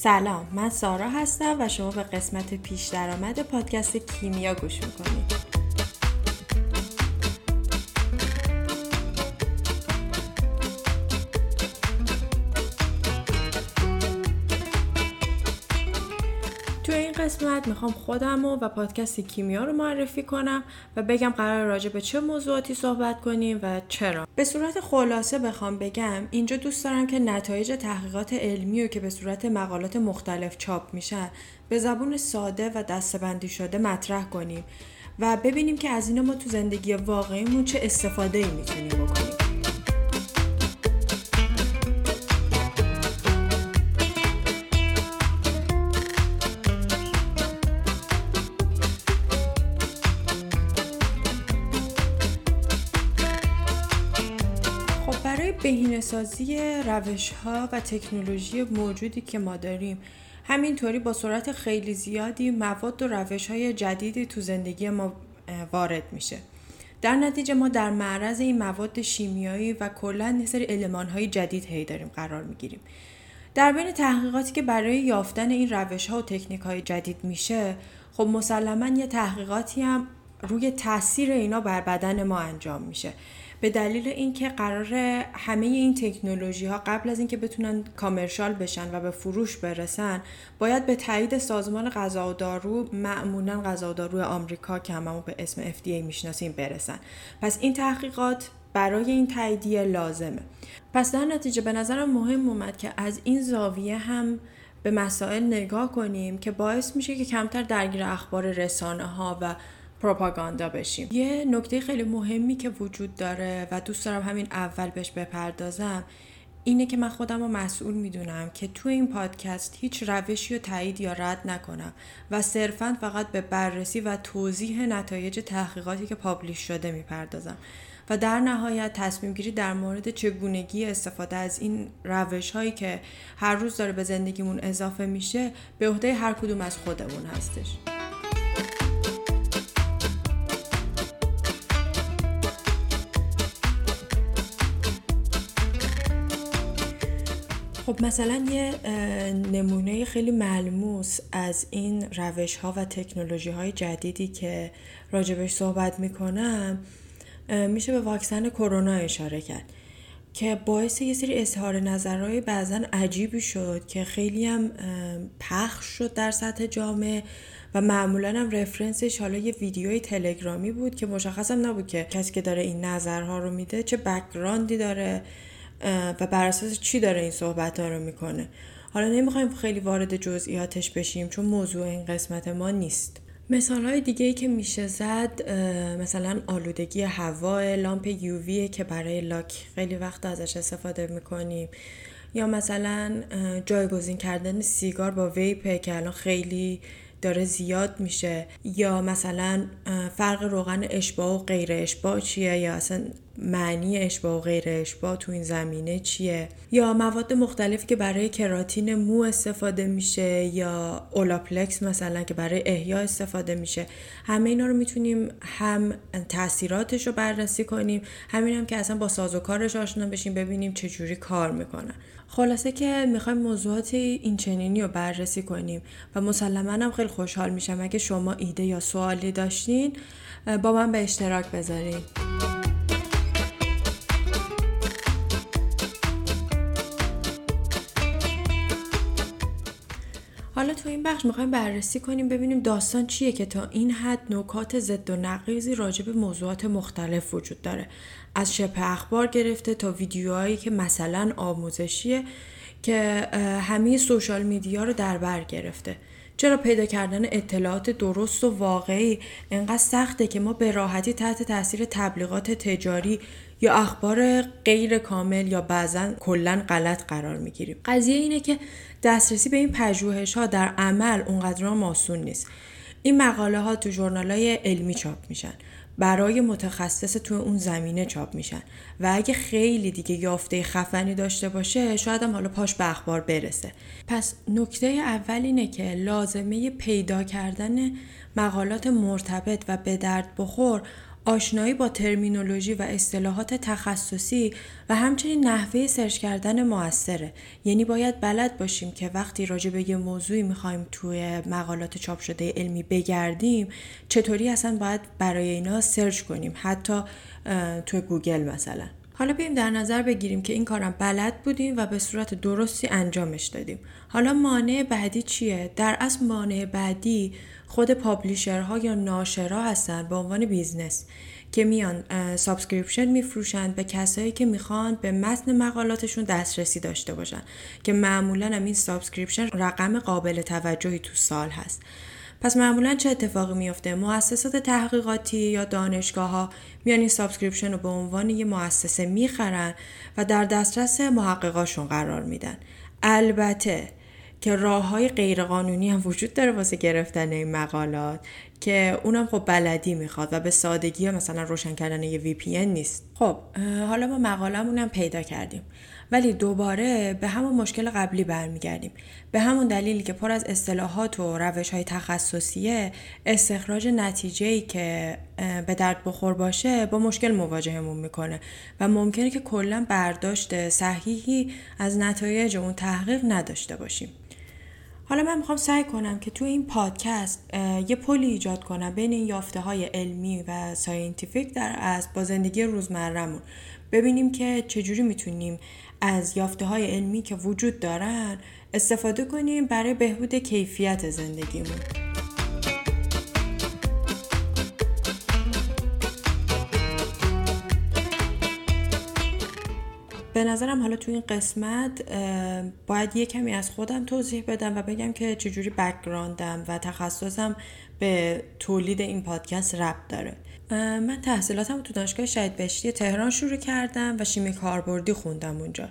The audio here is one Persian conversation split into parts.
سلام من سارا هستم و شما به قسمت پیش درآمد پادکست کیمیا گوش می‌کنید. این قسمت می‌خوام خودم و پادکست کیمیا رو معرفی کنم و بگم قرار راجع به چه موضوعاتی صحبت کنیم و چرا. به صورت خلاصه بخوام بگم اینجا دوست دارم که نتایج تحقیقات علمی رو که به صورت مقالات مختلف چاپ میشن به زبون ساده و دستبندی شده مطرح کنیم و ببینیم که از اینا ما تو زندگی واقعیمون چه استفاده ای می‌تونیم بکنیم. بهینه‌سازی روش ها و تکنولوژی موجودی که ما داریم. همینطوری با سرعت خیلی زیادی مواد و روش های جدیدی تو زندگی ما وارد میشه. در نتیجه ما در معرض این مواد شیمیایی و کلا یه سری علمان های جدید هی داریم قرار می‌گیریم. در بین تحقیقاتی که برای یافتن این روش ها و تکنیک های جدید میشه خب مسلما یه تحقیقاتی هم روی تاثیر اینا بر بدن ما انجام میشه. به دلیل اینکه قرار همه این تکنولوژی ها قبل از اینکه بتونن کامرشال بشن و به فروش برسن باید به تایید سازمان غذا و دارو معمولا غذا و دارو آمریکا که هممون به اسم FDA می‌شناسیم برسن. پس این تحقیقات برای این تاییدیه لازمه. پس در نتیجه به نظرم مهم اومد که از این زاویه هم به مسائل نگاه کنیم که باعث میشه که کمتر درگیر اخبار رسانه ها و پروپاگاندا بشیم یه نکته خیلی مهمی که وجود داره و دوست دارم همین اول بهش بپردازم اینه که من خودم رو مسئول می‌دونم که تو این پادکست هیچ روشی رو تایید یا رد نکنم و صرفا فقط به بررسی و توضیح نتایج تحقیقاتی که پابلیش شده می‌پردازم و در نهایت تصمیم گیری در مورد چگونگی استفاده از این روش هایی که هر روز داره به زندگیمون اضافه میشه به عهده هر کدوم از خودمون هستش. خب مثلا یه نمونه خیلی ملموس از این روش ها و تکنولوژی های جدیدی که راجبش صحبت می‌کنم میشه به واکسن کرونا اشاره کرد که باعث یه سری اظهار نظرهای بعضا عجیبی شد که خیلی هم پخش شد در سطح جامعه و معمولا هم رفرنسش حالا یه ویدیوی تلگرامی بود که مشخص هم نبود که کسی که داره این نظرها رو میده چه بکگراندی داره. و بر اساس چی داره این صحبت ها رو می‌کنه؟ حالا نمی‌خوایم خیلی وارد جزئیاتش بشیم چون موضوع این قسمت ما نیست. مثال های دیگه ای که میشه زد مثلا آلودگی هوا لامپ یووی که برای لاک خیلی وقت ازش استفاده می‌کنیم. یا مثلا جایگزین کردن سیگار با ویپه که الان خیلی داره زیاد میشه. یا مثلا فرق روغن اشباع و غیر اشباع چیه؟ یا اصلا معنی اشباع و غیر اشباع تو این زمینه چیه؟ یا مواد مختلفی که برای کراتین مو استفاده میشه یا اولاپلکس مثلا که برای احیا استفاده میشه. همه اینا رو می‌تونیم هم تاثیراتش رو بررسی کنیم همین هم که اصلا با سازوکارش آشنا بشیم ببینیم چجوری کار می‌کنن. خلاصه که می‌خوایم موضوعات این چنینی رو بررسی کنیم و مسلما هم خیلی خوشحال میشم اگه شما ایده یا سوالی داشتین با من به اشتراک بذارین. این بخش می‌خوایم بررسی کنیم ببینیم داستان چیه که تا این حد نکات ضد و نقیزی راجع به موضوعات مختلف وجود داره. از شبه اخبار گرفته تا ویدیوهایی که مثلا آموزشیه که همه سوشال میدیا رو در بر گرفته. چرا پیدا کردن اطلاعات درست و واقعی انقدر سخته که ما به راحتی تحت تاثیر تبلیغات تجاری یا اخبار غیر کامل یا بعضا کلا غلط قرار می‌گیریم؟ قضیه اینه که دسترسی به این پژوهش ها در عمل اونقدر ماسون نیست. این مقاله ها تو ژورنال های علمی چاپ میشن. برای متخصص تو اون زمینه چاپ میشن. و اگه خیلی دیگه یافته خفنی داشته باشه شاید هم حالا پاش به اخبار برسه. پس نکته اول اینه که لازمه پیدا کردن مقالات مرتبط و به درد بخور آشنایی با ترمینولوژی و اصطلاحات تخصصی و همچنین نحوه سرچ کردن موثره. یعنی باید بلد باشیم که وقتی راجع به یه موضوعی می‌خوایم توی مقالات چاپ شده علمی بگردیم چطوری اصلا باید برای اینا search کنیم؟ حتی توی گوگل مثلا. حالا بیایم در نظر بگیریم که این کارم بلد بودیم و به صورت درستی انجامش دادیم. حالا مانع بعدی چیه؟ در اصل مانع بعدی خود publisher ها یا ناشرها هستن به عنوان business که میان subscription میفروشند به کسایی که می‌خوان به متن مقالاتشون دسترسی داشته باشن که معمولا هم این subscription رقم قابل توجهی تو سال هست. پس معمولا چه اتفاقی میفته مؤسسات تحقیقاتی یا دانشگاه ها میان این subscription رو به عنوان یه مؤسسه می‌خرن و در دسترس محققاشون قرار میدن. البته که راه های غیرقانونی هم وجود داره واسه گرفتن این مقالات که اونم خب بلدی می‌خواد و به سادگی مثلا روشن کردن یه VPN نیست. خب حالا ما مقالمون پیدا کردیم. ولی دوباره به همون مشکل قبلی برمیگردیم. به همون دلیلی که پر از اصطلاحات و روش های تخصصیه استخراج نتیجه که به درد بخور باشه با مشکل مواجهمون می‌کنه. و ممکنه که کلا برداشت صحیحی از نتایج اون تحقیق نداشته باشیم. حالا من می‌خوام سعی کنم که تو این پادکست یه پلی ایجاد کنم بین این یافته های علمی و scientific در اصل با زندگی روزمرهمون. ببینیم که چجوری می‌تونیم از یافته های علمی که وجود دارن استفاده کنیم برای بهبود کیفیت زندگیمون. به نظرم حالا تو این قسمت باید یه کمی از خودم توضیح بدم و بگم که چجوری بکگراندم و تخصصم به تولید این پادکست ربط داره. من تحصیلاتم تو دانشگاه شهید بهشتی تهران شروع کردم و شیمی کاربردی خوندم اونجا.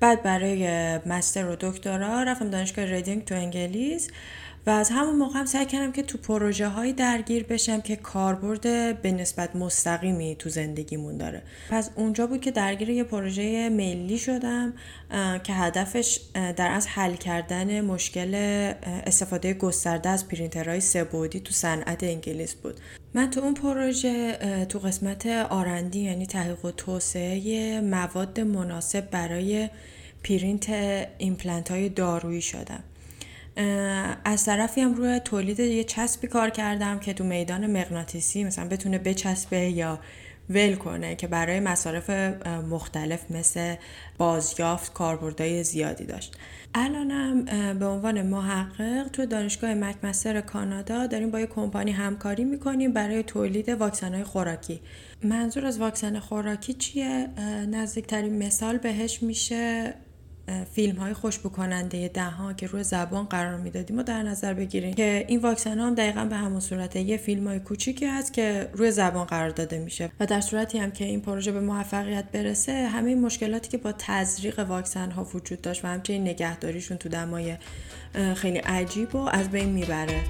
بعد برای master و دکترا رفتم دانشگاه ریدینگ تو انگلیس. و از همون موقع هم سعی کردم که تو پروژه های درگیر بشم که کاربرد به نسبت مستقیمی تو زندگیمون داره. پس اونجا بود که درگیر یه پروژه ملی شدم که هدفش در اصل حل کردن مشکل استفاده گسترده از پرینترهای سه‌بعدی تو صنعت انگلیس بود. من تو اون پروژه تو قسمت R&D یعنی تحقیق و توسعه مواد مناسب برای پرینت ایمپلنت های دارویی شدم. از طرفی هم روی تولید یه چسبی کار کردم که تو میدان مغناطیسی مثلا بتونه بچسبه یا ول کنه که برای مصارف مختلف مثل بازیافت کاربردهای زیادی داشت الانم به عنوان محقق تو دانشگاه مکمستر کانادا داریم با یه کمپانی همکاری می‌کنیم برای تولید واکسن خوراکی منظور از واکسن خوراکی چیه؟ نزدیکترین مثال بهش میشه فیلم های خوشبو کننده دهان که روی زبان قرار می‌دادیم و در نظر بگیریم که این واکسن ها هم دقیقا به همون صورت یه فیلم های کوچیکی هست که روی زبان قرار داده میشه. و در صورتی هم که این پروژه به موفقیت برسه همه مشکلاتی که با تزریق واکسن ها وجود داشت و همچنین نگهداریشون تو دمای خیلی عجیب و از بین می‌بره.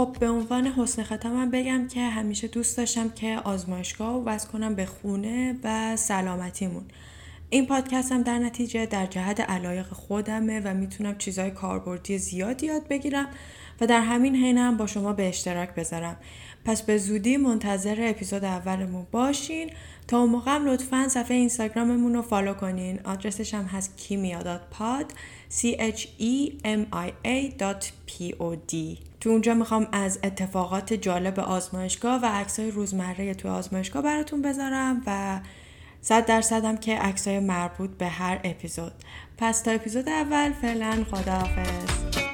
خب به عنوان حسن ختمم بگم که همیشه دوست داشتم که آزمایشگاه و وز کنم به خونه و سلامتیمون. این پادکست هم در نتیجه در جهت علایق خودمه و می‌تونم چیزهای کاربردی زیادی یاد بگیرم و در همین حین هم با شما به اشتراک بذارم. پس به زودی منتظر اپیزود اولمون باشین. تا اون موقع هم لطفا صفحه اینستاگراممون رو فالو کنین. آدرسش هم هست کیمیا c h e m i a p o d. تو اونجا می‌خوام از اتفاقات جالب آزمایشگاه و عکسای روزمره تو آزمایشگاه براتون بذارم و صد درصدم که عکسای مربوط به هر اپیزود. پس تا اپیزود اول فعلا خداحافظ.